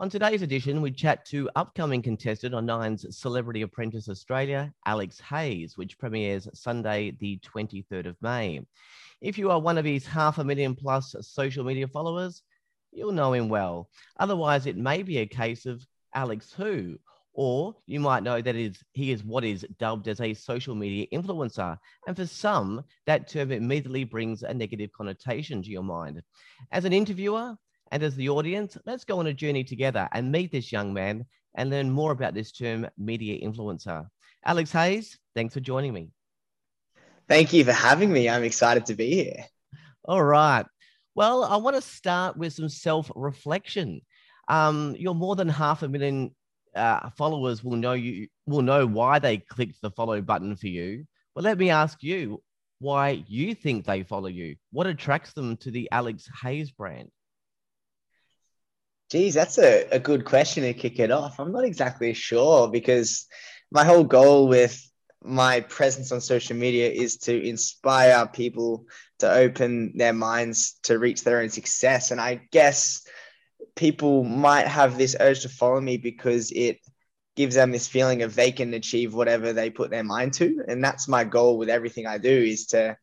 On today's edition, we chat to upcoming contestant on Nine's Celebrity Apprentice Australia, Alex Hayes, which premieres Sunday, the 23rd of May. If you are one of his half a million plus social media followers, you'll know him well. Otherwise, it may be a case of Alex who, or you might know that is, he is what is dubbed as a social media influencer. And for some, that term immediately brings a negative connotation to your mind. As an interviewer, and as the audience, let's go on a journey together and meet this young man and learn more about this term media influencer. Alex Hayes, thanks for joining me. Thank you for having me. I'm excited to be here. All right. Well, I want to start with some self reflection. Um, you're more than half a million uh, followers will know you will know why they clicked the follow button for you. Well, let me ask you why you think they follow you. What attracts them to the Alex Hayes brand? Geez, that's a, a good question to kick it off. I'm not exactly sure because my whole goal with my presence on social media is to inspire people to open their minds to reach their own success. And I guess people might have this urge to follow me because it gives them this feeling of they can achieve whatever they put their mind to. And that's my goal with everything I do is to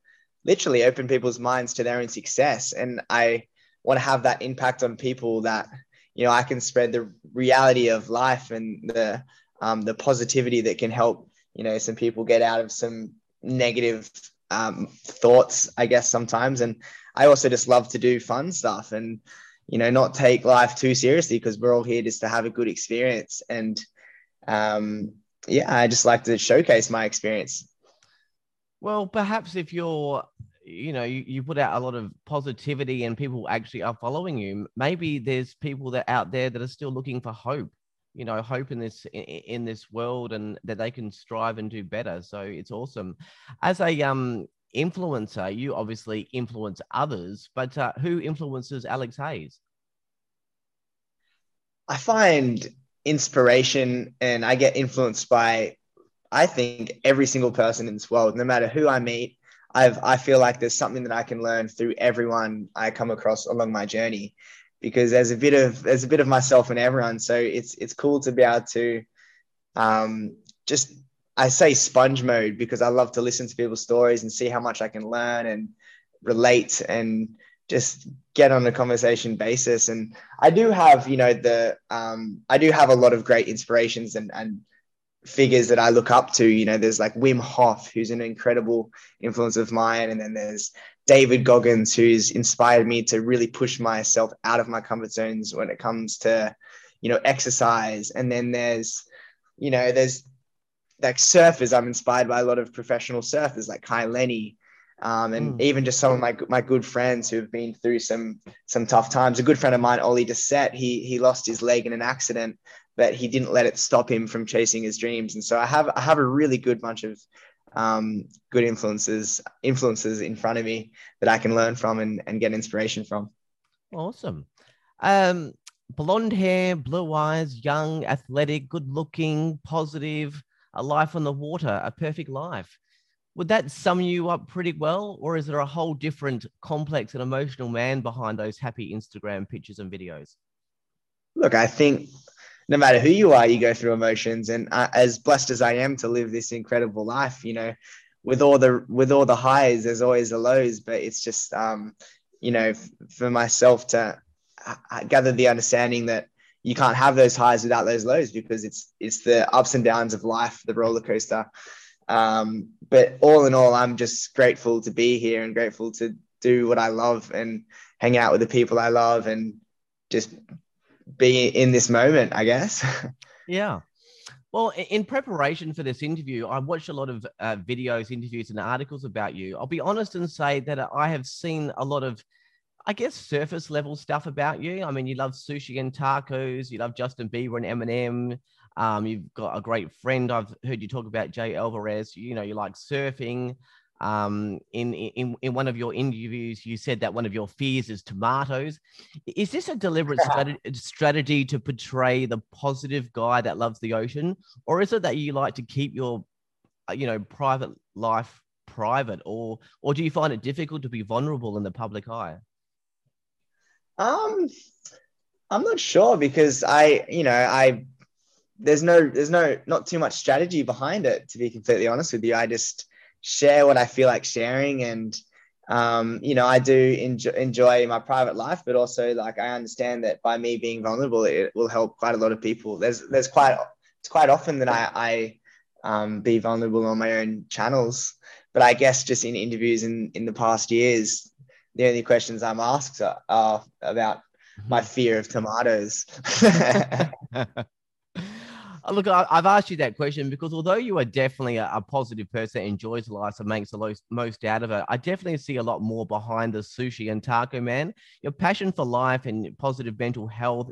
literally open people's minds to their own success. And I want to have that impact on people that you know I can spread the reality of life and the um, the positivity that can help you know some people get out of some negative um, thoughts I guess sometimes and I also just love to do fun stuff and you know not take life too seriously because we're all here just to have a good experience and um, yeah I just like to showcase my experience. Well, perhaps if you're you know you, you put out a lot of positivity and people actually are following you. Maybe there's people that out there that are still looking for hope you know hope in this in, in this world and that they can strive and do better. So it's awesome. As a um influencer you obviously influence others but uh, who influences alex hayes? I find inspiration and i get influenced by i think every single person in this world no matter who i meet I've I feel like there's something that I can learn through everyone I come across along my journey, because there's a bit of there's a bit of myself in everyone. So it's it's cool to be able to, um, just I say sponge mode because I love to listen to people's stories and see how much I can learn and relate and just get on a conversation basis. And I do have, you know, the um, I do have a lot of great inspirations and and figures that I look up to. You know, there's like Wim Hof, who's an incredible influence of mine. And then there's David Goggins, who's inspired me to really push myself out of my comfort zones when it comes to, you know, exercise. And then there's, you know, there's like surfers. I'm inspired by a lot of professional surfers like Kai Lenny. Um, and mm. even just some of my my good friends who have been through some some tough times. A good friend of mine, Ollie Doucette, he he lost his leg in an accident, but he didn't let it stop him from chasing his dreams. And so I have I have a really good bunch of um, good influences influences in front of me that I can learn from and, and get inspiration from. Awesome. Um, blonde hair, blue eyes, young, athletic, good looking, positive, a life on the water, a perfect life. Would that sum you up pretty well? Or is there a whole different complex and emotional man behind those happy Instagram pictures and videos? Look, I think no matter who you are, you go through emotions. And uh, as blessed as I am to live this incredible life, you know, with all the with all the highs, there's always the lows. But it's just, um, you know, f- for myself to uh, gather the understanding that you can't have those highs without those lows because it's it's the ups and downs of life, the roller coaster. Um, but all in all, I'm just grateful to be here and grateful to do what I love and hang out with the people I love and just be in this moment, I guess. yeah. Well, in preparation for this interview, I watched a lot of uh, videos, interviews, and articles about you. I'll be honest and say that I have seen a lot of, I guess, surface level stuff about you. I mean, you love sushi and tacos. You love Justin Bieber and Eminem. Um, you've got a great friend. I've heard you talk about Jay Alvarez. You know, you like surfing. Um, in, in in one of your interviews, you said that one of your fears is tomatoes. Is this a deliberate strategy, strategy to portray the positive guy that loves the ocean, or is it that you like to keep your, uh, you know, private life private, or or do you find it difficult to be vulnerable in the public eye? Um, I'm not sure because I, you know, I there's no there's no not too much strategy behind it to be completely honest with you. I just share what I feel like sharing and um, you know, I do enjoy, enjoy my private life, but also like I understand that by me being vulnerable, it will help quite a lot of people. There's there's quite it's quite often that I, I um, be vulnerable on my own channels, but I guess just in interviews in in the past years, the only questions I'm asked are, are about my fear of tomatoes. Look, I've asked you that question because although you are definitely a, positive person that enjoys life and makes the most, most out of it, I definitely see a lot more behind the sushi and taco man. Your passion for life and positive mental health,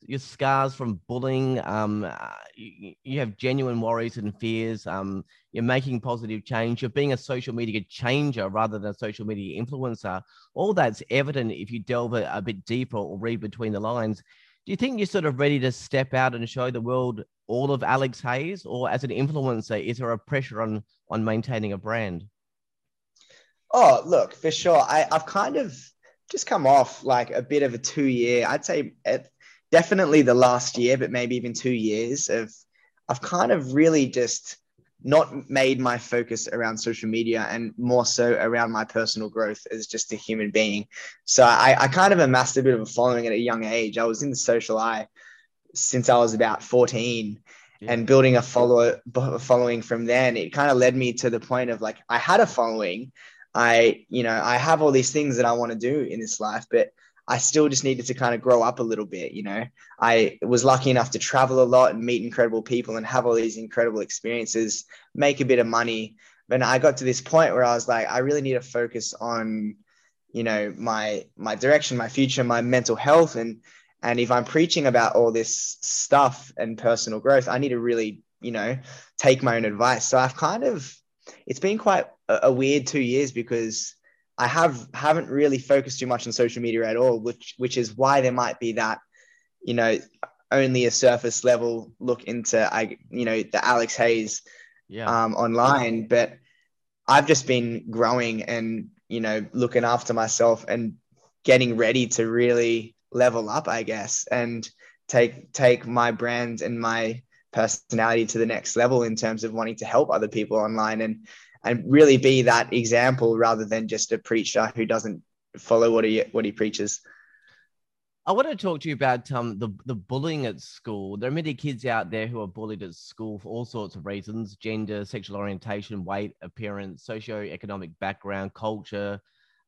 your scars from bullying, um, uh, you, have genuine worries and fears. Um, you're making positive change. You're being a social media changer rather than a social media influencer. All that's evident if you delve a bit deeper or read between the lines. Do you think you're sort of ready to step out and show the world all of Alex Hayes, or as an influencer, is there a pressure on on maintaining a brand? Oh, look, for sure. I, I've kind of just come off like a bit of a two year, I'd say definitely the last year, but maybe even two years of I've kind of really just not made my focus around social media and more so around my personal growth as just a human being. So I, I kind of amassed a bit of a following at a young age. I was in the social eye since I was about 14 yeah. and building a follow following from then. It kind of led me to the point of like, I had a following. I, you know, I have all these things that I want to do in this life, but I still just needed to kind of grow up a little bit. You know, I was lucky enough to travel a lot and meet incredible people and have all these incredible experiences, make a bit of money. But I got to this point where I was like, I really need to focus on, you know, my my direction, my future, my mental health, and and if I'm preaching about all this stuff and personal growth, I need to really, you know, take my own advice. So I've kind of, it's been quite a, a weird two years because I have haven't really focused too much on social media at all, which which is why there might be that, you know, only a surface level look into I you know the Alex Hayes, yeah, um, online. But I've just been growing and you know looking after myself and getting ready to really level up, I guess, and take take my brand and my personality to the next level in terms of wanting to help other people online and and really be that example rather than just a preacher who doesn't follow what he what he preaches. I want to talk to you about um, the, the bullying at school. There are many kids out there who are bullied at school for all sorts of reasons gender, sexual orientation, weight, appearance, socio-economic background, culture,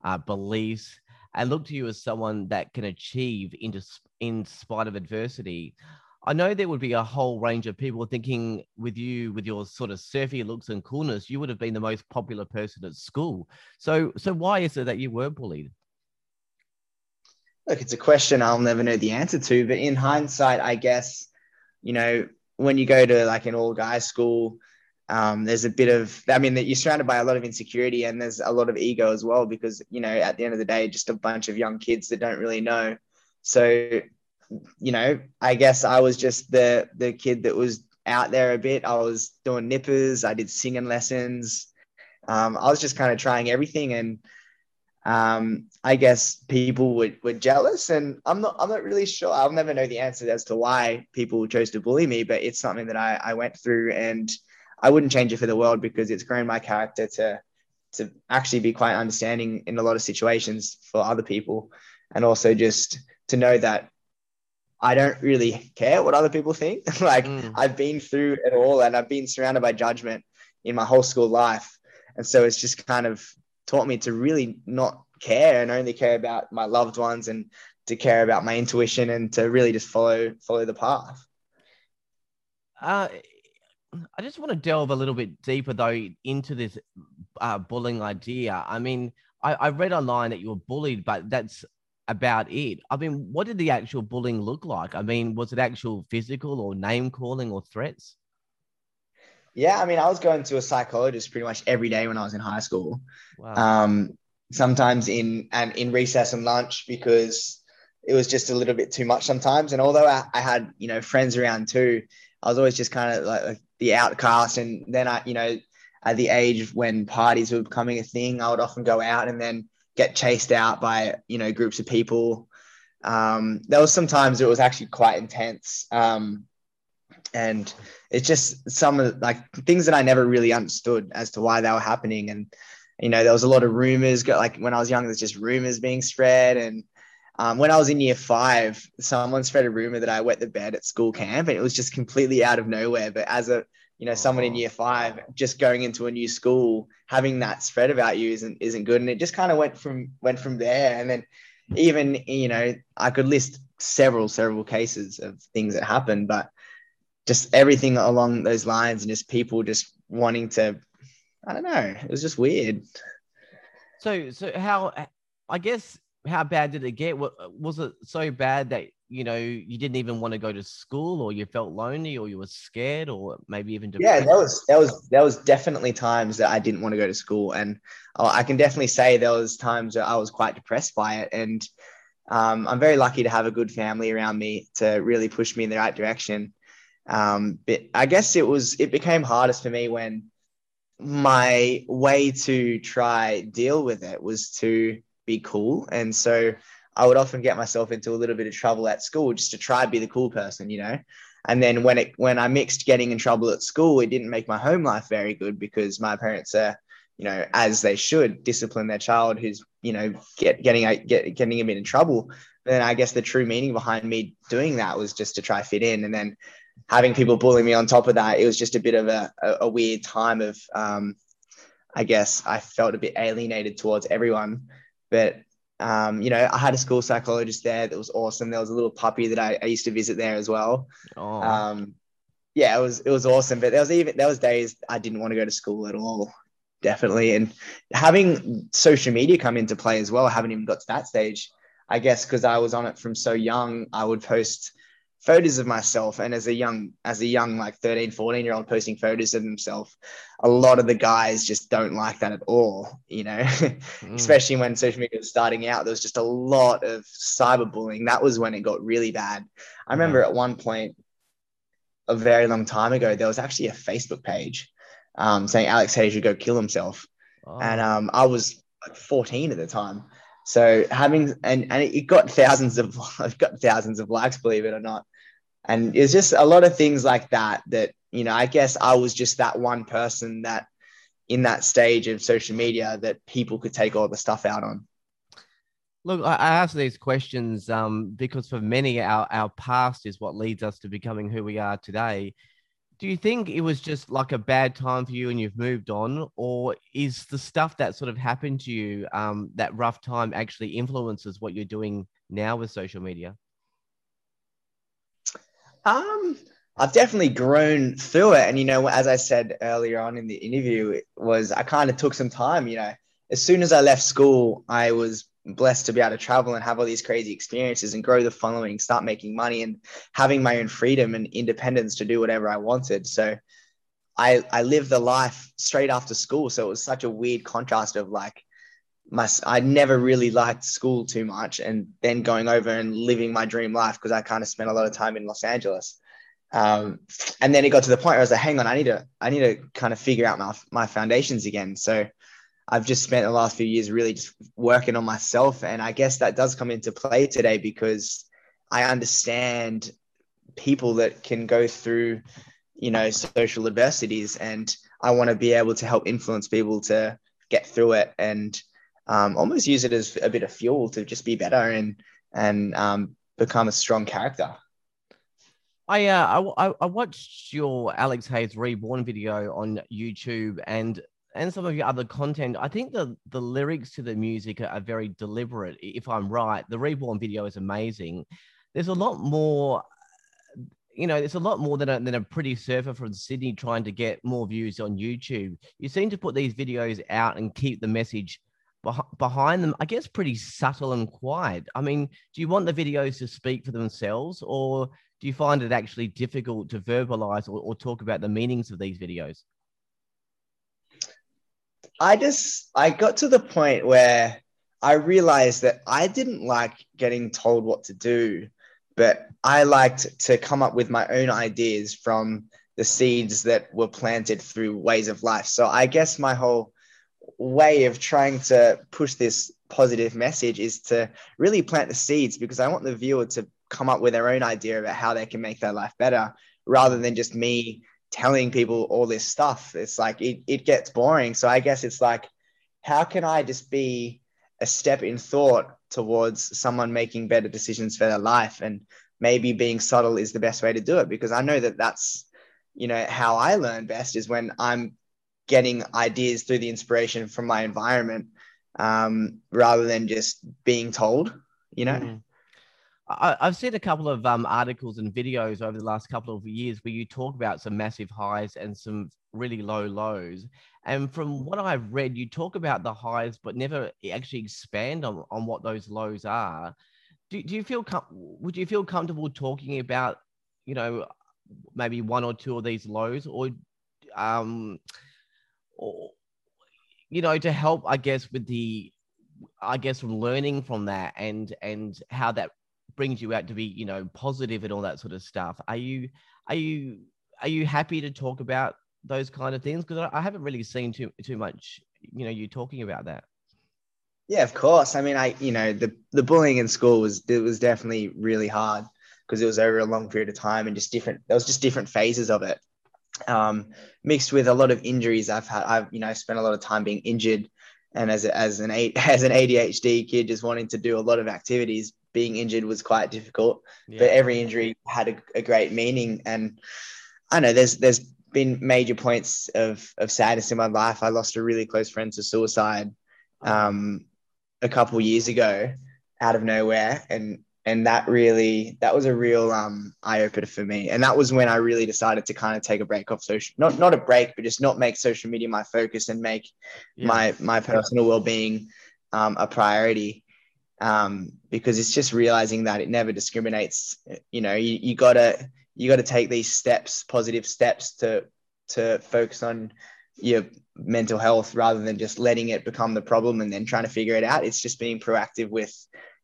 uh, beliefs, and look to you as someone that can achieve in, in spite of adversity. I know there would be a whole range of people thinking with you, with your sort of surfy looks and coolness, you would have been the most popular person at school. So, so why is it that you were bullied? Look, it's a question I'll never know the answer to. But in hindsight, I guess, you know, when you go to like an all guys school, um, there's a bit of, I mean, that you're surrounded by a lot of insecurity and there's a lot of ego as well, because, you know, at the end of the day, just a bunch of young kids that don't really know. So you know, I guess I was just the the kid that was out there a bit. I was doing nippers. I did singing lessons. Um, I was just kind of trying everything, and um, I guess people were, were jealous. And I'm not I'm not really sure. I'll never know the answer as to why people chose to bully me, but it's something that I, I went through, and I wouldn't change it for the world because it's grown my character to to actually be quite understanding in a lot of situations for other people, and also just to know that I don't really care what other people think. like mm. I've been through it all and I've been surrounded by judgment in my whole school life. And so it's just kind of taught me to really not care and only care about my loved ones and to care about my intuition and to really just follow follow the path. Uh, I just want to delve a little bit deeper though into this uh, bullying idea. I mean, I, I read online that you were bullied, but that's about it. I mean, what did the actual bullying look like? I mean, was it actual physical or name calling or threats? Yeah, I mean, I was going to a psychologist pretty much every day when I was in high school. Wow. Um, sometimes in and in recess and lunch because it was just a little bit too much sometimes. And although I, I had you know friends around too, I was always just kind of like, like the outcast. And then I, you know, at the age when parties were becoming a thing, I would often go out and then get chased out by you know groups of people Um, there was sometimes it was actually quite intense. Um, and it's just some of like things that I never really understood as to why they were happening. And you know, there was a lot of rumors. Like when I was young, there's just rumors being spread. And um, when I was in year five, someone spread a rumor that I wet the bed at school camp, and it was just completely out of nowhere. But as a you know, someone in year five just going into a new school, having that spread about you isn't isn't good. And it just kind of went from went from there. And then even you know, I could list several several cases of things that happened, but just everything along those lines and just people just wanting to I don't know. It was just weird. So so how I guess how bad did it get? Was it so bad that you know you didn't even want to go to school or you felt lonely or you were scared or maybe even depressed? yeah that was that was that was definitely times that i didn't want to go to school and i can definitely say there was times that i was quite depressed by it and um, i'm very lucky to have a good family around me to really push me in the right direction um, but i guess it was it became hardest for me when my way to try deal with it was to be cool and so I would often get myself into a little bit of trouble at school just to try be the cool person, you know. And then when it when I mixed getting in trouble at school, it didn't make my home life very good because my parents are, you know, as they should discipline their child who's, you know, get getting get, getting him in trouble. Then I guess the true meaning behind me doing that was just to try fit in. And then having people bully me on top of that, it was just a bit of a, a, a weird time of um, I guess I felt a bit alienated towards everyone. But um, you know, I had a school psychologist there that was awesome. There was a little puppy that I, I used to visit there as well. Oh. Um, yeah, it was it was awesome. But there was even there was days I didn't want to go to school at all, definitely. And having social media come into play as well, I haven't even got to that stage. I guess because I was on it from so young, I would post photos of myself and as a young as a young like 13 14 year old posting photos of himself a lot of the guys just don't like that at all you know mm. especially when social media was starting out there was just a lot of cyberbullying that was when it got really bad i remember yeah. at one point a very long time ago there was actually a facebook page um, saying alex hayes should go kill himself oh. and um, i was like 14 at the time so having and and it got thousands of I've got thousands of likes, believe it or not and it's just a lot of things like that that you know i guess i was just that one person that in that stage of social media that people could take all the stuff out on. Look i ask these questions um, because for many our, our past is what leads us to becoming who we are today. Do you think it was just like a bad time for you and you've moved on? Or is the stuff that sort of happened to you um, that rough time actually influences what you're doing now with social media um, I've definitely grown through it. And, you know, as I said earlier on in the interview, it was I kind of took some time, you know, as soon as I left school, I was blessed to be able to travel and have all these crazy experiences and grow the following, start making money and having my own freedom and independence to do whatever I wanted. So I, I lived the life straight after school. So it was such a weird contrast of like, my I never really liked school too much, and then going over and living my dream life because I kind of spent a lot of time in Los Angeles. Um, and then it got to the point where I was like, hang on, I need to I need to kind of figure out my my foundations again. So I've just spent the last few years really just working on myself, and I guess that does come into play today because I understand people that can go through, you know, social adversities, and I want to be able to help influence people to get through it and um, almost use it as a bit of fuel to just be better and and um, become a strong character. I, uh, I I watched your Alex Hayes Reborn video on YouTube and and some of your other content. I think the the lyrics to the music are, very deliberate. If I'm right, the Reborn video is amazing. There's a lot more you know, it's a lot more than a, than a pretty surfer from Sydney trying to get more views on YouTube. You seem to put these videos out and keep the message behind them, I guess, pretty subtle and quiet. I mean, do you want the videos to speak for themselves, or do you find it actually difficult to verbalize or, or talk about the meanings of these videos? I just I got to the point where I realized that I didn't like getting told what to do, but I liked to come up with my own ideas from the seeds that were planted through ways of life. So I guess my whole way of trying to push this positive message is to really plant the seeds because I want the viewer to come up with their own idea about how they can make their life better rather than just me telling people all this stuff. It's like it, it gets boring. So I guess it's like, how can I just be a step in thought towards someone making better decisions for their life? And maybe being subtle is the best way to do it because I know that that's, you know, how I learn best is when I'm getting ideas through the inspiration from my environment um, rather than just being told, you know? Mm. I, have seen a couple of um, articles and videos over the last couple of years where you talk about some massive highs and some really low lows. And from what I've read, you talk about the highs, but never actually expand on, on what those lows are. Do, do you feel, com- would you feel comfortable talking about, you know, maybe one or two of these lows or, um, or, you know, to help, I guess, with the, I guess, from learning from that and and how that brings you out to be, you know, positive and all that sort of stuff. Are you are you are you happy to talk about those kind of things? Because I haven't really seen too too much, you know, you talking about that. Yeah, of course. I mean, I you know the the bullying in school was it was definitely really hard because it was over a long period of time and just different. There was just different phases of it um, mixed with a lot of injuries. I've had, I've, you know, spent a lot of time being injured. And as, a, as an as an ADHD kid, just wanting to do a lot of activities, being injured was quite difficult. Yeah. But every injury had a, a great meaning, and I know there's there's been major points of of sadness in my life. I lost a really close friend to suicide um, a couple years ago, out of nowhere, and and that really that was a real um, eye opener for me. And that was when i really decided to kind of take a break off social not not a break but just not make social media my focus and make yeah. my my personal well-being um, a priority. Um, because it's just realizing that it never discriminates. You know you, you gotta you gotta take these steps positive steps to to focus on your mental health rather than just letting it become the problem and then trying to figure it out. It's just being proactive with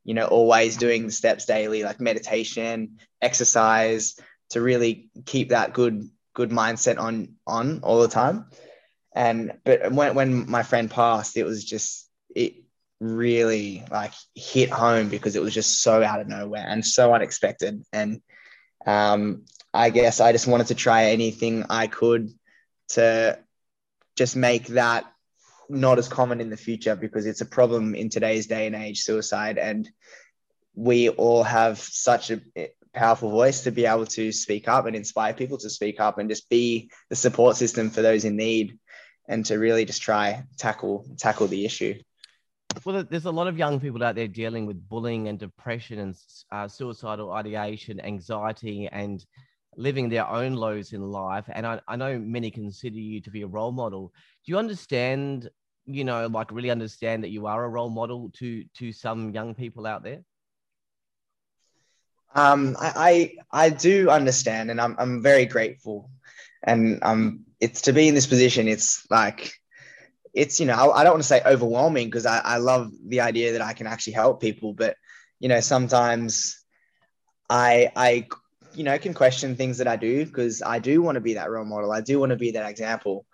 you know, always doing the steps daily, like meditation, exercise, to really keep that good good mindset on on all the time. And but when when my friend passed, it was just it really like hit home because it was just so out of nowhere and so unexpected. And um, I guess I just wanted to try anything I could to just make that not as common in the future because it's a problem in today's day and age suicide. And we all have such a powerful voice to be able to speak up and inspire people to speak up and just be the support system for those in need and to really just try tackle tackle the issue. Well there's a lot of young people out there dealing with bullying and depression and uh, suicidal ideation anxiety and living their own lows in life. And I, I know many consider you to be a role model. Do you understand you know like really understand that you are a role model to to some young people out there? Um i i, I do understand and I'm, I'm very grateful. And um it's to be in this position it's like it's you know i, I don't want to say overwhelming because I, I love the idea that i can actually help people but you know sometimes i i you know can question things that i do because i do want to be that role model. I do want to be that example.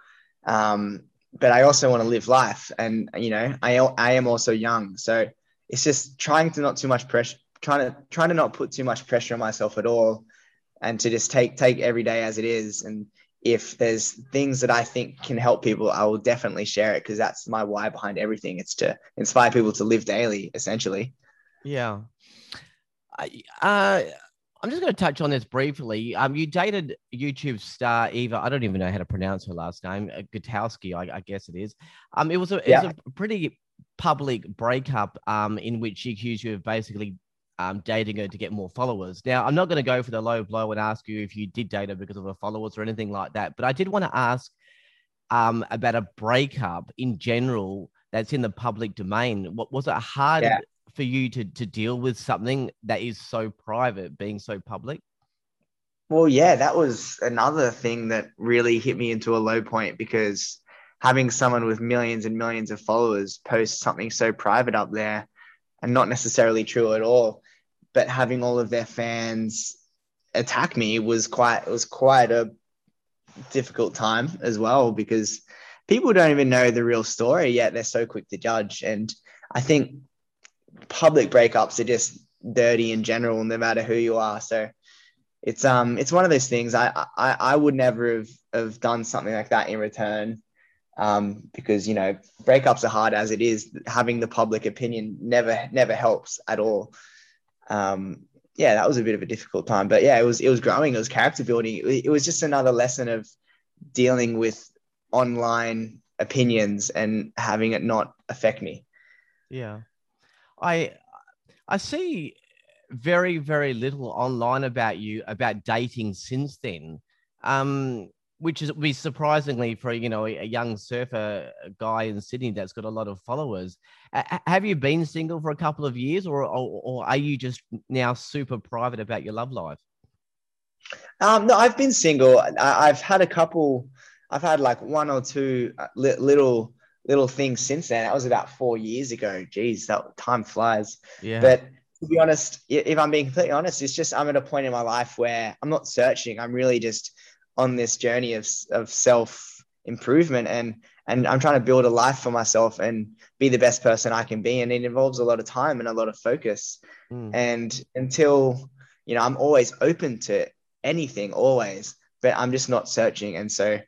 Um but I also want to live life. And, you know, I, I am also young. So it's just trying to not too much pressure, trying to, trying to not put too much pressure on myself at all and to just take, take every day as it is. And if there's things that I think can help people, I will definitely share it because that's my why behind everything. It's to inspire people to live daily, essentially. Yeah. I, uh, I'm just going to touch on this briefly. Um, you dated YouTube star Eva. I don't even know how to pronounce her last name. Uh, Gutowski, I, I guess it is. Um, it was a, yeah. it was a pretty public breakup. Um, in which she accused you of basically um, dating her to get more followers. Now, I'm not going to go for the low blow and ask you if you did date her because of her followers or anything like that. But I did want to ask um, about a breakup in general that's in the public domain. What was it hard yeah for you to to deal with something that is so private being so public? Well, yeah, that was another thing that really hit me into a low point because having someone with millions and millions of followers post something so private up there and not necessarily true at all, but having all of their fans attack me was quite was quite a difficult time as well because people don't even know the real story yet they're so quick to judge and I think public breakups are just dirty in general, no matter who you are. So it's um it's one of those things. I I, I would never have, have done something like that in return. Um, because you know breakups are hard as it is. Having the public opinion never never helps at all. Um, yeah, that was a bit of a difficult time, but yeah, it was it was growing. It was character building. It, it was just another lesson of dealing with online opinions and having it not affect me. Yeah. I I see very very little online about you about dating since then. Um which is be surprisingly for you know a young surfer guy in Sydney that's got a lot of followers. Uh, have you been single for a couple of years, or, or, or are you just now super private about your love life? Um, no, I've been single. I, have had a couple. I've had like one or two uh, li- little little things since then. That was about four years ago. Geez, that time flies. Yeah. But to be honest, if I'm being completely honest, it's just I'm at a point in my life where I'm not searching. I'm really just on this journey of, of self improvement and and I'm trying to build a life for myself and be the best person I can be. And it involves a lot of time and a lot of focus. Mm. And until, you know, I'm always open to anything, always, but I'm just not searching. And so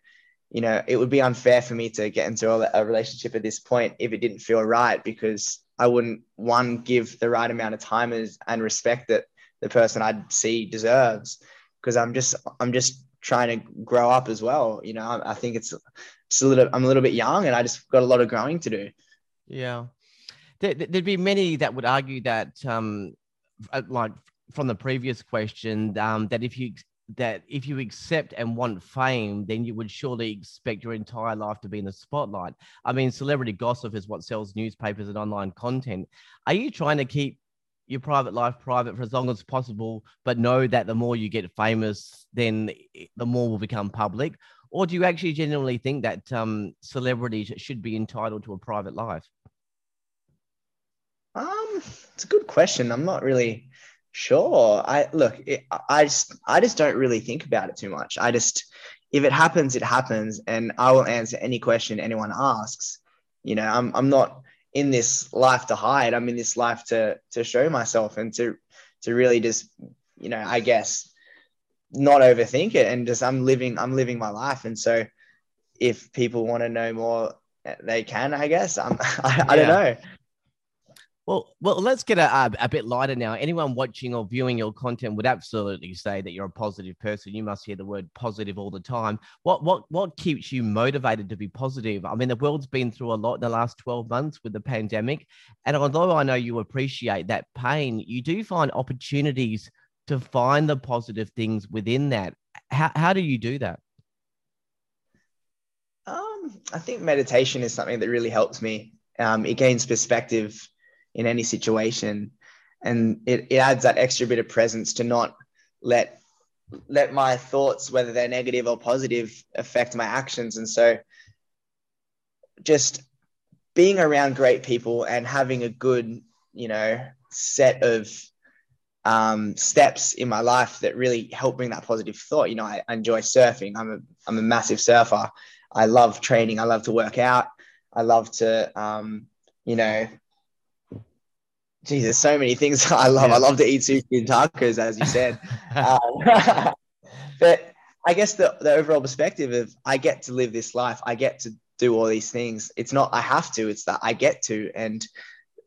you know, it would be unfair for me to get into a, relationship at this point if it didn't feel right because I wouldn't one give the right amount of time as, and respect that the person I'd see deserves because I'm just I'm just trying to grow up as well. You know, I, I think it's it's a little I'm a little bit young and I just got a lot of growing to do. Yeah, there, would be many that would argue that um, uh, like from the previous question um, that if you that if you accept and want fame, then you would surely expect your entire life to be in the spotlight. I mean, celebrity gossip is what sells newspapers and online content. Are you trying to keep your private life private for as long as possible, but know that the more you get famous, then the more will become public? Or do you actually genuinely think that um, celebrities should be entitled to a private life? Um, it's a good question. I'm not really Sure. I look. It, I just I just don't really think about it too much. I just if it happens, it happens, and I will answer any question anyone asks. You know, I'm I'm not in this life to hide. I'm in this life to to show myself and to to really just you know I guess not overthink it and just I'm living I'm living my life. And so if people want to know more, eh, they can. I guess I'm I, I don't know. Well, well, let's get a, a, bit lighter now. Anyone watching or viewing your content would absolutely say that you're a positive person. You must hear the word positive all the time. What what what keeps you motivated to be positive? I mean, the world's been through a lot in the last 12 months with the pandemic, and although I know you appreciate that pain, you do find opportunities to find the positive things within that. How how do you do that? Um, I think meditation is something that really helps me. Um, it gains perspective in any situation. And it, it adds that extra bit of presence to not let let my thoughts whether they're negative or positive affect my actions. And so just being around great people and having a good you know set of um, steps in my life that really help bring that positive thought. You know I, enjoy surfing. I'm a i'm a massive surfer. I love training. I love to work out. I love to um, you know geez, there's so many things I love. Yeah. I love to eat sushi and tacos, as you said. um, but I guess the, the overall perspective of I get to live this life, I get to do all these things. It's not I have to, it's that I get to. And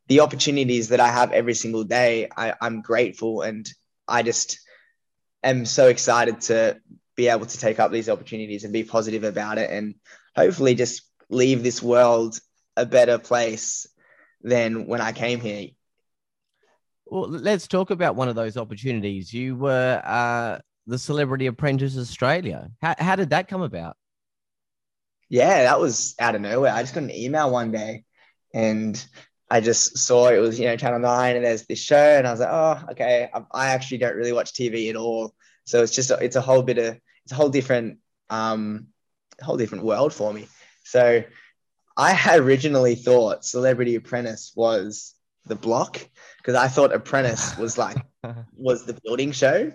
the opportunities that I have every single day, I, I'm grateful and I just am so excited to be able to take up these opportunities and be positive about it and hopefully just leave this world a better place than when I came here. Well, let's talk about one of those opportunities. You were uh, the Celebrity Apprentice Australia. How, how did that come about? Yeah, that was out of nowhere. I just got an email one day and I just saw it was, you know, Channel 9 and there's this show. And I was like, oh, okay. I, I actually don't really watch TV at all. So it's just, it's a whole bit of, it's a whole different, um, whole different world for me. So I had originally thought Celebrity Apprentice was the block because I thought Apprentice was like was the building show.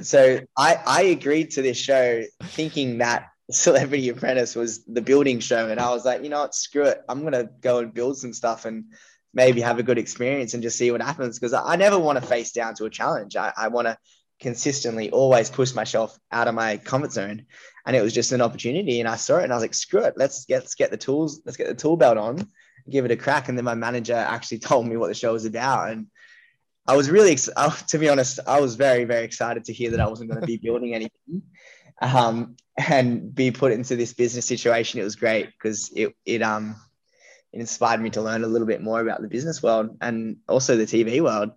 So I I agreed to this show thinking that Celebrity Apprentice was the building show, and I was like, you know what, screw it, I'm gonna go and build some stuff and maybe have a good experience and just see what happens. Because I, I never want to face down to a challenge. I, I want to consistently always push myself out of my comfort zone. And it was just an opportunity. And I saw it and I was like, screw it, let's get let's get the tools, let's get the tool belt on, give it a crack. And then my manager actually told me what the show was about. And I was really, to be honest, I was very, very excited to hear that I wasn't going to be building anything um, and be put into this business situation. It was great because it, it, um, it inspired me to learn a little bit more about the business world and also the TV world.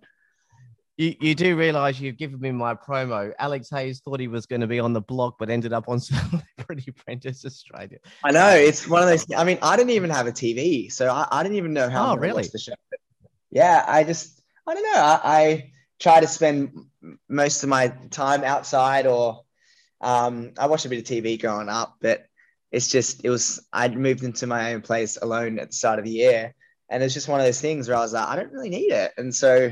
You, you do realize you've given me my promo. Alex Hayes thought he was going to be on the block, but ended up on Celebrity Apprentice Australia. I know it's one of those. I mean, I didn't even have a TV, so I, I didn't even know how. Oh, really? The show. Yeah, I just I don't know. I, I try to spend most of my time outside, or um, I watched a bit of TV growing up, but it's just it was I moved into my own place alone at the start of the year, and it's just one of those things where I was like, I don't really need it, and so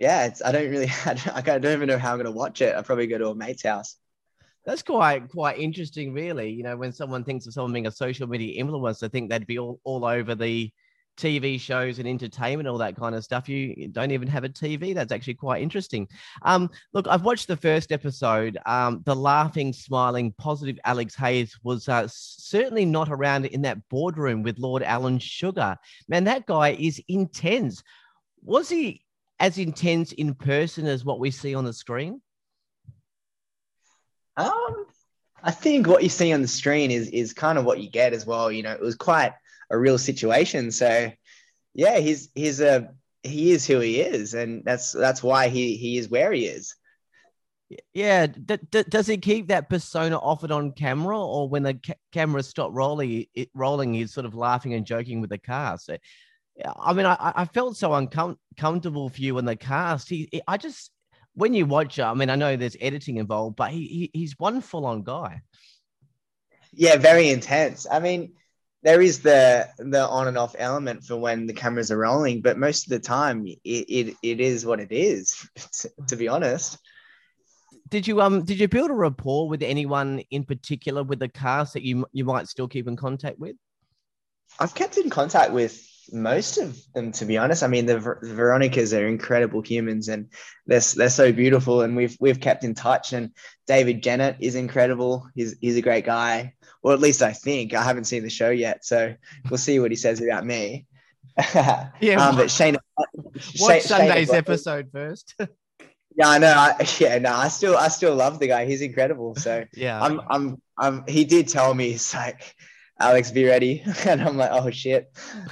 yeah, it's, I don't really, I don't, I don't even know how I'm to watch it. I'll probably go to a mate's house. That's quite quite interesting, really. You know, when someone thinks of someone being a social media influencer, I think they'd be all, all over the TV shows and entertainment, all that kind of stuff. You don't even have a TV. That's actually quite interesting. Um, look, I've watched the first episode. Um, the laughing, smiling, positive Alex Hayes was uh, certainly not around in that boardroom with Lord Alan Sugar. Man, that guy is intense. Was he as intense in person as what we see on the screen? Um, I think what you see on the screen is is kind of what you get as well. You know, it was quite a real situation. So, yeah, he's he's a he is who he is, and that's that's why he he is where he is. Yeah, d- d- does he keep that persona offered on camera, or when the ca- camera stop rolling, it, rolling, he's sort of laughing and joking with the cast? So, I mean, I, I felt so uncomfortable for you in the cast. He, I just when you watch it, I mean, I know there's editing involved, but he, he he's one full on guy. Yeah, very intense. I mean, there is the the on and off element for when the cameras are rolling, but most of the time, it it, it is what it is. To, to be honest. Did you um did you build a rapport with anyone in particular with the cast that you you might still keep in contact with? I've kept in contact with most of them, to be honest. I mean, the, the Veronicas are incredible humans, and they're they're so beautiful, and we've we've kept in touch. And David Genat is incredible. He's he's a great guy, or at least I think. I haven't seen the show yet, so we'll see what he says about me. yeah, um, but Shane, watch Sunday's episode first. yeah, I know. I, yeah, no, I still I still love the guy. He's incredible. So yeah, I'm I'm I'm. He did tell me it's like Alex, be ready. and I'm like, oh shit.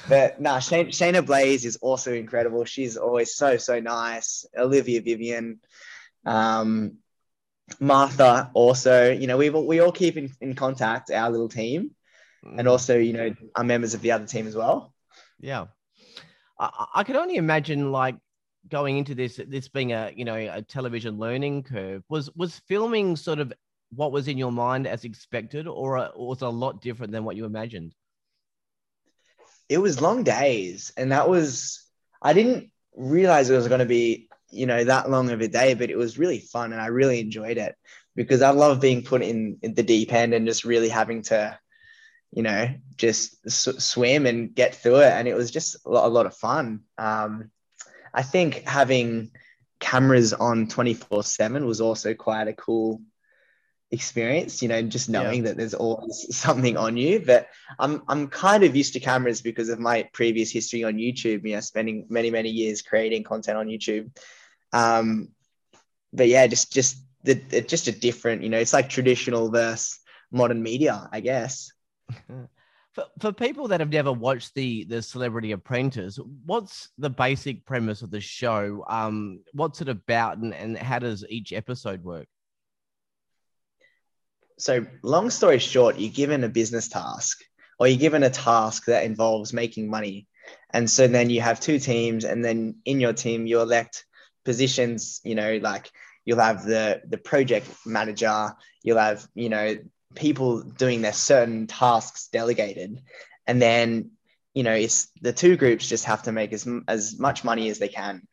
But nah, Shana, Shaynna Blaze is also incredible. She's always so, so nice. Olivia Vivian, um, Martha also, you know, we we all keep in, in contact, our little team. And mm. also, you know, our members of the other team as well. Yeah. I, I could only imagine like going into this, this being a, you know, a television learning curve was, was filming sort of what was in your mind as expected, or, or was a lot different than what you imagined? It was long days, and that was I didn't realize it was going to be you know that long of a day, but it was really fun, and I really enjoyed it because I love being put in, in the deep end and just really having to you know just swim and get through it, and it was just a lot, a lot of fun. Um, I think having cameras on 24 7 was also quite a cool experience, you know, just knowing yeah. that there's always something on you. But I'm I'm kind of used to cameras because of my previous history on YouTube, you know, spending many, many years creating content on YouTube. Um, but yeah, just just the just a different, you know, it's like traditional versus modern media, I guess. For, for people that have never watched the the Celebrity Apprentice, what's the basic premise of the show? Um, what's it about, and, and how does each episode work? So long story short, you're given a business task or you're given a task that involves making money. And so then you have two teams, and then in your team, you elect positions, you know, like you'll have the the project manager, you'll have, you know, people doing their certain tasks delegated. And then, you know, it's the two groups just have to make as, as much money as they can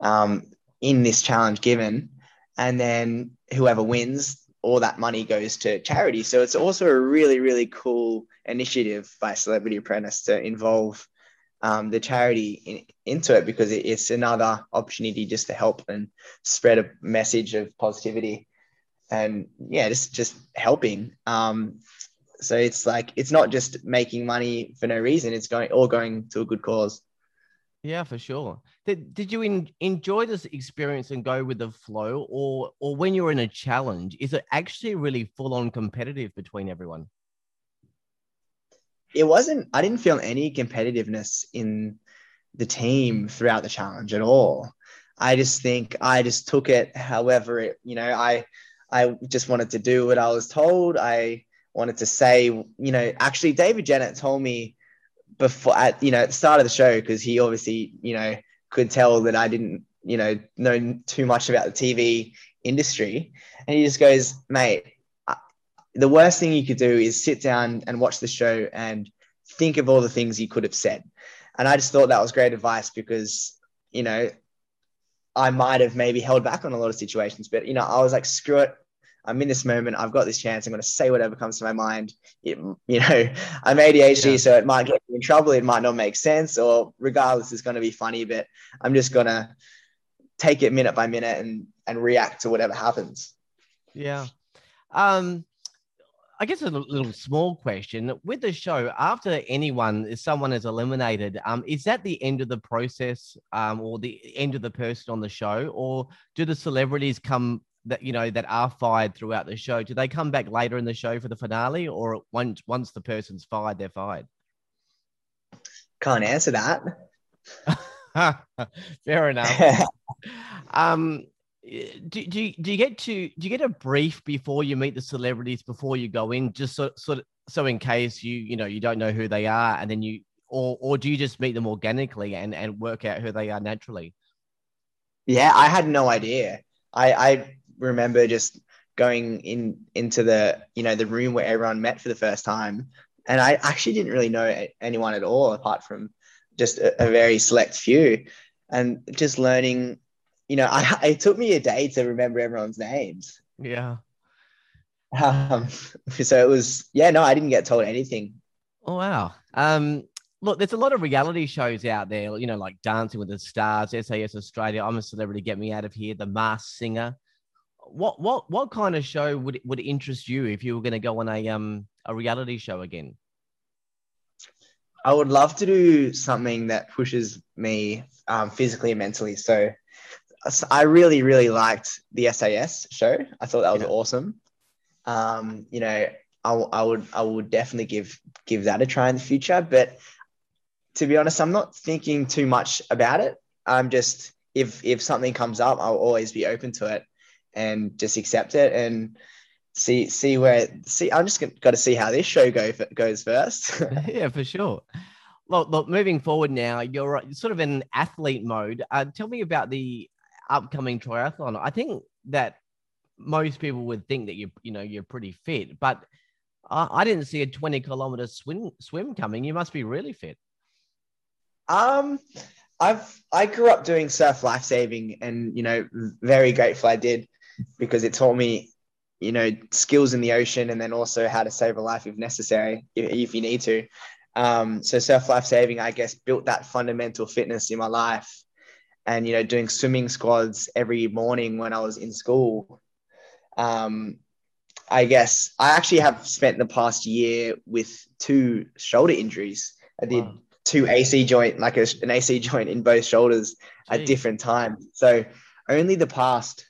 um, in this challenge given. And then whoever wins, all that money goes to charity. So it's also a really, really cool initiative by Celebrity Apprentice to involve um, the charity in, into it because it, it's another opportunity just to help and spread a message of positivity and yeah just just helping. Um, so it's like it's not just making money for no reason. It's going all going to a good cause yeah for sure. Did, did you in, enjoy this experience and go with the flow or or when you're in a challenge is it actually really full on competitive between everyone? It wasn't i didn't feel any competitiveness in the team throughout the challenge at all. I just think i just took it however it you know i i just wanted to do what i was told. I wanted to say you know actually David Genat told me before at you know at the start of the show because he obviously you know could tell that i didn't you know know too much about the tv industry and he just goes mate the worst thing you could do is sit down and watch the show and think of all the things you could have said. And I just thought that was great advice because, you know, I might have maybe held back on a lot of situations, but, you know, I was like, screw it. I'm in this moment. I've got this chance. I'm going to say whatever comes to my mind. It, you know, I'm ADHD, yeah. so it might get me in trouble. It might not make sense, or regardless, it's going to be funny. But I'm just going to take it minute by minute and and react to whatever happens. Yeah. Um, I guess a little small question with the show. After anyone, if someone is eliminated, um, is that the end of the process, um, or the end of the person on the show, or do the celebrities come that you know that are fired throughout the show? Do they come back later in the show for the finale, or once once the person's fired, they're fired? Can't answer that. Fair enough. um, do, do, you, do you get to do you get a brief before you meet the celebrities before you go in just so, so so in case you you know you don't know who they are and then you or or do you just meet them organically and and work out who they are naturally yeah i had no idea i i remember just going in into the you know the room where everyone met for the first time and i actually didn't really know anyone at all apart from just a, a very select few and just learning you know, I, it took me a day to remember everyone's names. Yeah. Um, so it was, yeah, no, I didn't get told anything. Oh, wow. Um, look, there's a lot of reality shows out there, you know, like Dancing with the Stars, SAS Australia, I'm a Celebrity, Get Me Out of Here, The Masked Singer. What what what kind of show would would interest you if you were going to go on a um a reality show again? I would love to do something that pushes me um, physically and mentally. So I really, really liked the SAS show. I thought that was yeah. awesome. Um, you know, I, I would, I would definitely give give that a try in the future. But to be honest, I'm not thinking too much about it. I'm just if if something comes up, I'll always be open to it and just accept it and see see where see. I'm just got to see how this show go goes first. yeah, for sure. Look, look, moving forward now, you're sort of in athlete mode. Uh, tell me about the upcoming triathlon. I think that most people would think that you you know you're pretty fit, but I, I didn't see a 20 kilometer swim swim coming. You must be really fit. Um, I've I grew up doing surf lifesaving, and you know, very grateful I did because it taught me, you know, skills in the ocean, and then also how to save a life if necessary, if, if you need to. Um, so surf lifesaving, I guess, built that fundamental fitness in my life and you know doing swimming squads every morning when I was in school. Um, I guess I actually have spent the past year with two shoulder injuries. I did wow. two AC joint, like a, an AC joint in both shoulders Jeez. at different times. So only the past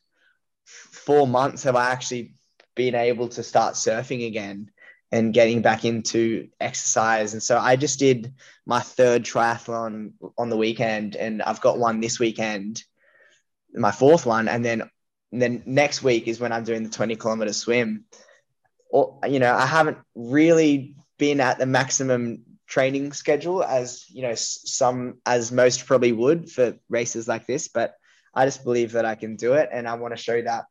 four months have I actually been able to start surfing again and getting back into exercise. And so I just did my third triathlon on the weekend, and I've got one this weekend, my fourth one, and then and then next week is when I'm doing the 20 kilometer swim. Or you know, I haven't really been at the maximum training schedule as you know some as most probably would for races like this, but I just believe that I can do it, and I want to show that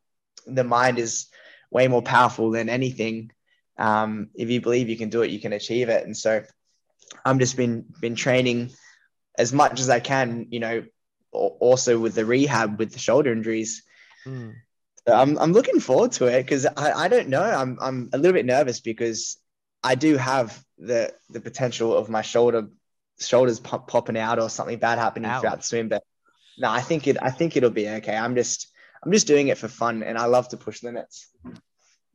the mind is way more powerful than anything um, if you believe you can do it, you can achieve it. And so I'm just been been training as much as I can, you know, also with the rehab with the shoulder injuries. Mm. So I'm I'm looking forward to it because I, I don't know. I'm I'm a little bit nervous because I do have the the potential of my shoulder shoulders pop, popping out or something bad happening Ouch. throughout the swim. But no, I think it I think it'll be okay. I'm just I'm just doing it for fun and I love to push limits.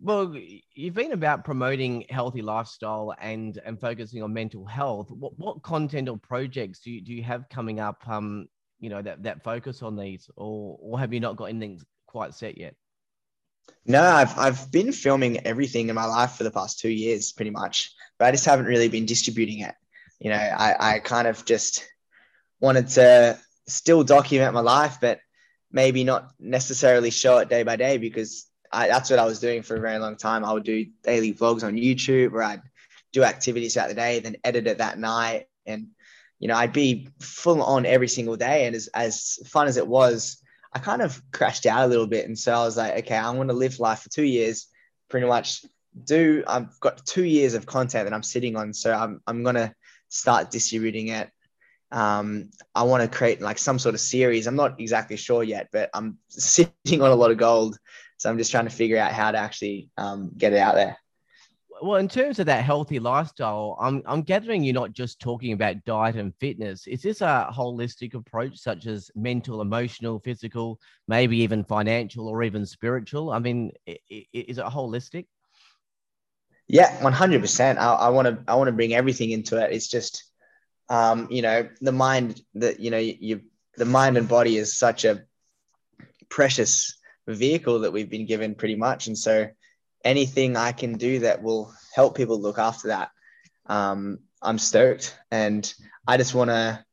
Well, you've been about promoting healthy lifestyle and and focusing on mental health. What what content or projects do you do you have coming up? Um, you know that that focus on these, or or have you not got anything quite set yet? No, I've I've been filming everything in my life for the past two years, pretty much, but I just haven't really been distributing it. You know, I I kind of just wanted to still document my life, but maybe not necessarily show it day by day because I, that's what I was doing for a very long time. I would do daily vlogs on YouTube where I'd do activities throughout the day, then edit it that night. And, you know, I'd be full on every single day. And as, as fun as it was, I kind of crashed out a little bit. And so I was like, okay, I'm going to live life for two years, pretty much do, I've got two years of content that I'm sitting on. So I'm, I'm going to start distributing it. Um, I want to create like some sort of series. I'm not exactly sure yet, but I'm sitting on a lot of gold so I'm just trying to figure out how to actually um, get it out there. Well, in terms of that healthy lifestyle, I'm I'm gathering you're not just talking about diet and fitness. Is this a holistic approach, such as mental, emotional, physical, maybe even financial, or even spiritual? I mean, is it holistic? Yeah, 100. percent I want to I want to bring everything into it. It's just, um, you know, the mind that you know you the mind and body is such a precious vehicle that we've been given pretty much. And so anything I can do that will help people look after that, um, I'm stoked. And I just want to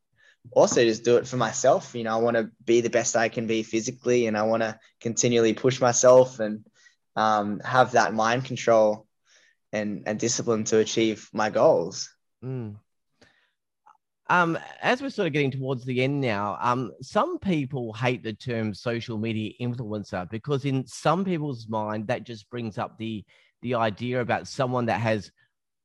also just do it for myself. You know, I want to be the best I can be physically and I want to continually push myself and um, have that mind control and, and discipline to achieve my goals. Mm. Um, as we're sort of getting towards the end now, um, some people hate the term social media influencer because in some people's mind that just brings up the the idea about someone that has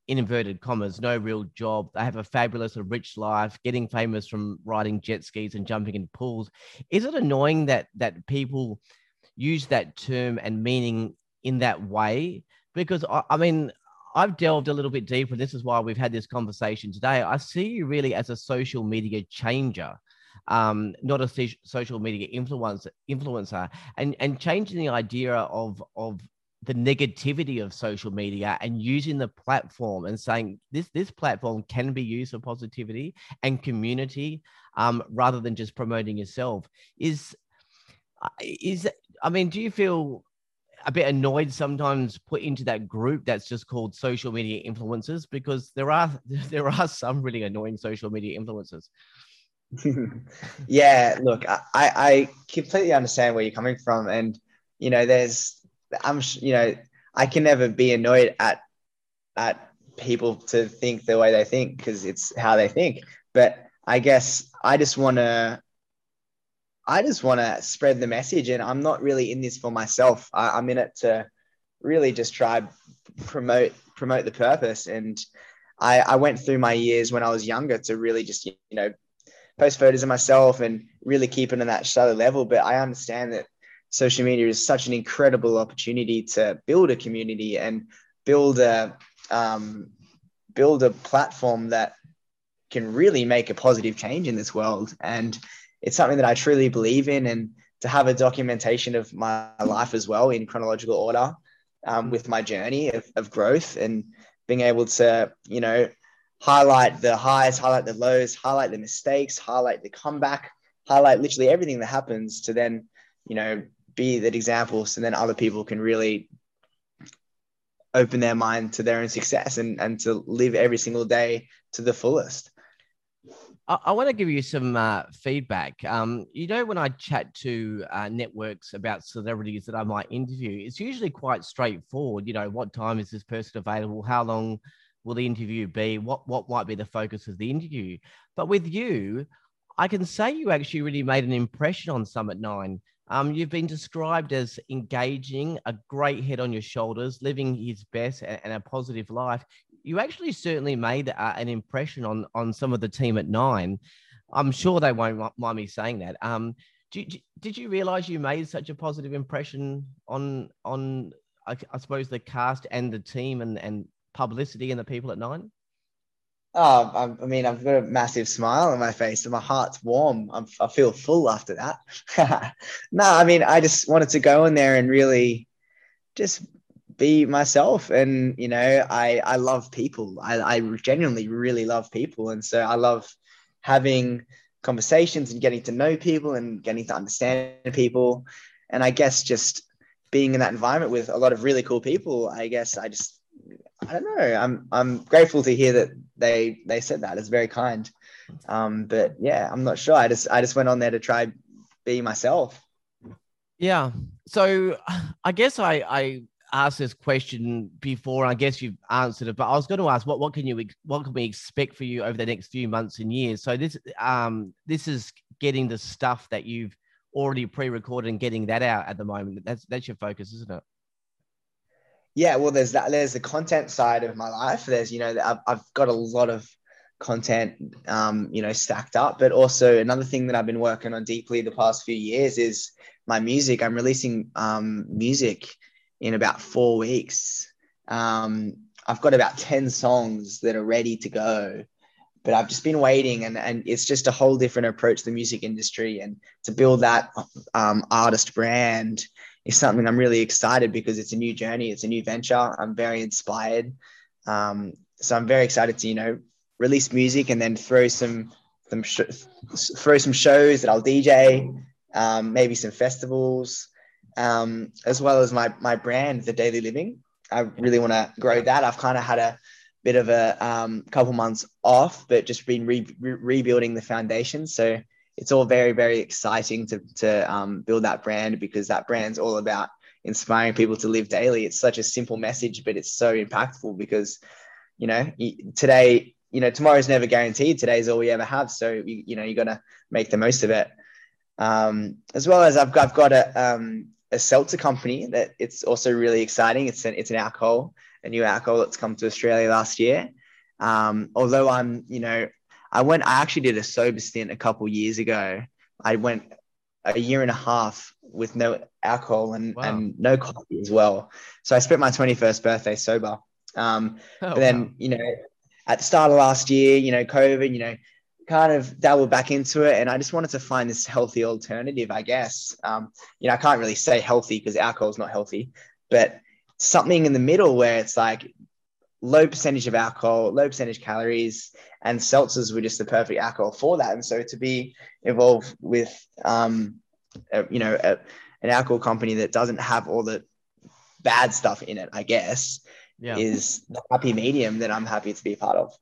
in inverted commas no real job. They have a fabulous and rich life getting famous from riding jet skis and jumping in pools. Is it annoying that that people use that term and meaning in that way? Because I, I mean I've delved a little bit deeper. This is why we've had this conversation today. I see you really as a social media changer, um, not a social media influencer, influencer, and and changing the idea of of the negativity of social media and using the platform and saying this this platform can be used for positivity and community um, rather than just promoting yourself is uh, is I mean, do you feel a bit annoyed sometimes put into that group that's just called social media influencers because there are there are some really annoying social media influencers. yeah, look, I, I completely understand where you're coming from, and you know, there's I'm you know I can never be annoyed at at people to think the way they think because it's how they think. But I guess I just want to I just want to spread the message, and I'm not really in this for myself. I, am in it to really just try promote promote the purpose. And I, I went through my years when I was younger to really just you know post photos of myself and really keep it on that shallow level. But I understand that social media is such an incredible opportunity to build a community and build a um, build a platform that can really make a positive change in this world. And it's something that I truly believe in, and to have a documentation of my life as well in chronological order um, with my journey of, of growth and being able to, you know, highlight the highs, highlight the lows, highlight the mistakes, highlight the comeback, highlight literally everything that happens to then, you know, be that example so then other people can really open their mind to their own success and, and to live every single day to the fullest. I, I want to give you some uh, feedback. Um, you know, when I chat to uh, networks about celebrities that I might interview, it's usually quite straightforward. You know, what time is this person available? How long will the interview be? What what might be the focus of the interview? But with you, I can say you actually really made an impression on Summit Nine. Um, you've been described as engaging, a great head on your shoulders, living his best and, and a positive life you actually certainly made uh, an impression on on some of the team at nine. I'm sure they won't mind me saying that. Um, did, did you realize you made such a positive impression on on I, I suppose the cast and the team and and publicity and the people at nine? Oh, I, I mean, I've got a massive smile on my face and my heart's warm. I'm, I feel full after that. no, I mean, I just wanted to go in there and really just be myself. And, you know, I, I love people. I, I genuinely really love people. And so I love having conversations and getting to know people and getting to understand people. And I guess just being in that environment with a lot of really cool people, I guess I just I don't know. I'm I'm grateful to hear that they they said that. It's very kind. Um, but yeah, I'm not sure. I just I just went on there to try be myself. Yeah. So I guess I I asked this question before. I guess you've answered it, but I was going to ask what what can you what can we expect for you over the next few months and years? So this um this is getting the stuff that you've already pre-recorded and getting that out at the moment. That's that's your focus, isn't it? Yeah, well, there's that. There's the content side of my life. There's you know I've, I've got a lot of content um, you know stacked up but also another thing that i've been working on deeply the past few years is my music i'm releasing um, music in about four weeks. Um, i've got about 10 songs that are ready to go but I've just been waiting, and and it's just a whole different approach to the music industry, and to build that um, artist brand is something I'm really excited because it's a new journey, it's a new venture. I'm very inspired, um, so I'm very excited to you know release music and then throw some some sh- throw some shows that I'll DJ, um, maybe some festivals, um, as well as my my brand, the Daily Living. I really want to grow that. I've kind of had a bit of a um, couple months off, but just been re- re- rebuilding the foundation. So it's all very, very exciting to, to um, build that brand because that brand's all about inspiring people to live daily. It's such a simple message, but it's so impactful because, you know, today, you know, tomorrow's never guaranteed. Today's all we ever have. So, you, you know, you got to make the most of it. Um, as well as I've got, I've got a, um, a seltzer company that it's also really exciting. It's an, it's an alcohol a new alcohol that's come to Australia last year. Um, although I'm, you know, I went, I actually did a sober stint a couple years ago. I went a year and a half with no alcohol and, wow. and no coffee as well. So I spent my 21st birthday sober. Um, oh, but then, wow. you know, at the start of last year, you know, COVID, you know, kind of dabbled back into it. And I just wanted to find this healthy alternative, I guess. Um, you know, I can't really say healthy because alcohol is not healthy, but something in the middle where it's like low percentage of alcohol, low percentage calories, and seltzers were just the perfect alcohol for that. And so to be involved with, um, a, you know, a, an alcohol company that doesn't have all the bad stuff in it, I guess, yeah. is the happy medium that I'm happy to be a part of.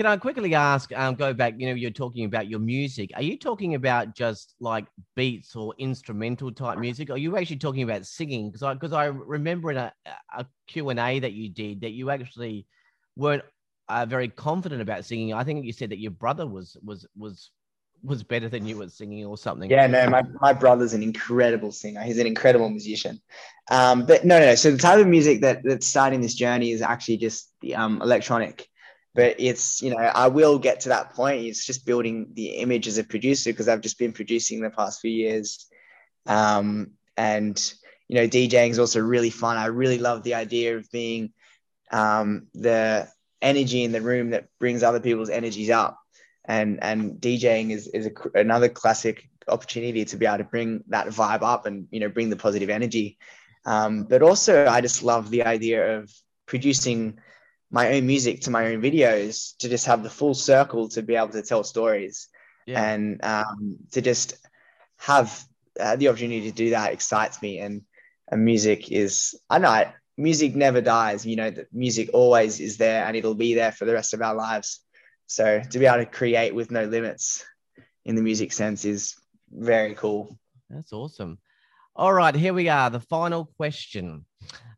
Can I quickly ask, um, go back, you know, you're talking about your music. Are you talking about just like beats or instrumental type music? Or are you actually talking about singing? Because I, because I remember in a, a Q&A that you did that you actually weren't uh, very confident about singing. I think you said that your brother was, was, was, was better than you at singing or something. Yeah, no, my, my brother's an incredible singer. He's an incredible musician. Um, but no, no. So the type of music that that's starting this journey is actually just the um, electronic but it's you know i will get to that point. It's just building the image as a producer because i've just been producing the past few years. Um, and you know djing is also really fun. I really love the idea of being um, the energy in the room that brings other people's energies up. And and djing is, is a, another classic opportunity to be able to bring that vibe up and you know bring the positive energy. Um, but also i just love the idea of producing my own music to my own videos to just have the full circle to be able to tell stories yeah. and um, to just have uh, the opportunity to do that excites me and, and music is i know it. music never dies you know that music always is there and it'll be there for the rest of our lives so to be able to create with no limits in the music sense is very cool that's awesome all right here we are the final question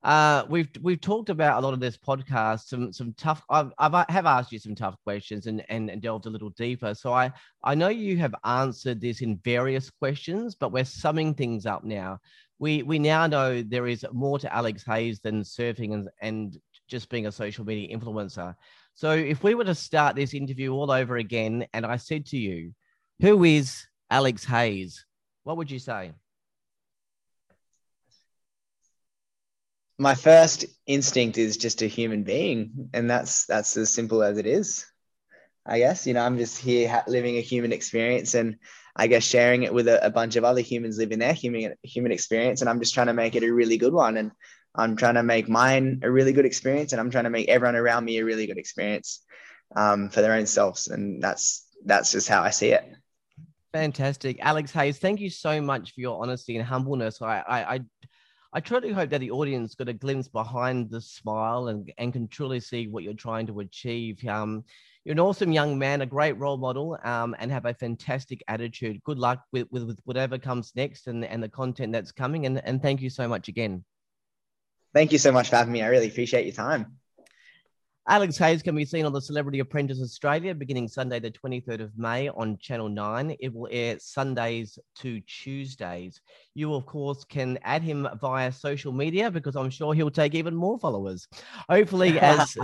uh, we've we've talked about a lot of this podcast, some some tough. I've, I've have asked you some tough questions and, and and delved a little deeper. So I I know you have answered this in various questions, but we're summing things up now. We we now know there is more to Alex Hayes than surfing and and just being a social media influencer. So if we were to start this interview all over again, and I said to you, "Who is Alex Hayes?" What would you say? My first instinct is just a human being and that's that's as simple as it is I guess you know I'm just here living a human experience and I guess sharing it with a, a bunch of other humans living their human human experience, and I'm just trying to make it a really good one. And I'm trying to make mine a really good experience, and I'm trying to make everyone around me a really good experience um, for their own selves. And that's that's just how I see it. Fantastic, Alex Hayes. Thank you so much for your honesty and humbleness. I I I, I truly hope that the audience got a glimpse behind the smile and and can truly see what you're trying to achieve. Um, you're an awesome young man, a great role model, um, and have a fantastic attitude. Good luck with, with, with whatever comes next and, and the content that's coming. And, and thank you so much again. Thank you so much for having me. I really appreciate your time. Alex Hayes can be seen on the Celebrity Apprentice Australia beginning Sunday, the 23rd of May on Channel 9. It will air Sundays to Tuesdays. You, of course, can add him via social media because I'm sure he'll take even more followers. Hopefully, as.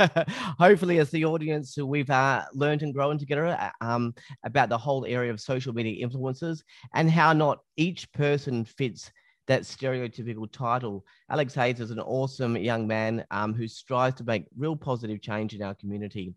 hopefully, as the audience we've uh, learned and grown together uh, um, about the whole area of social media influencers and how not each person fits that stereotypical title. Alex Hayes is an awesome young man um, who strives to make real positive change in our community.